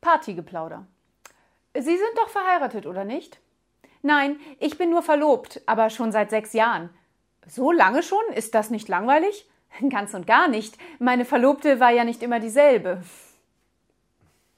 Partygeplauder. Sie sind doch verheiratet, oder nicht? Nein, ich bin nur verlobt, aber schon seit sechs Jahren. So lange schon? Ist das nicht langweilig? Ganz und gar nicht. Meine Verlobte war ja nicht immer dieselbe.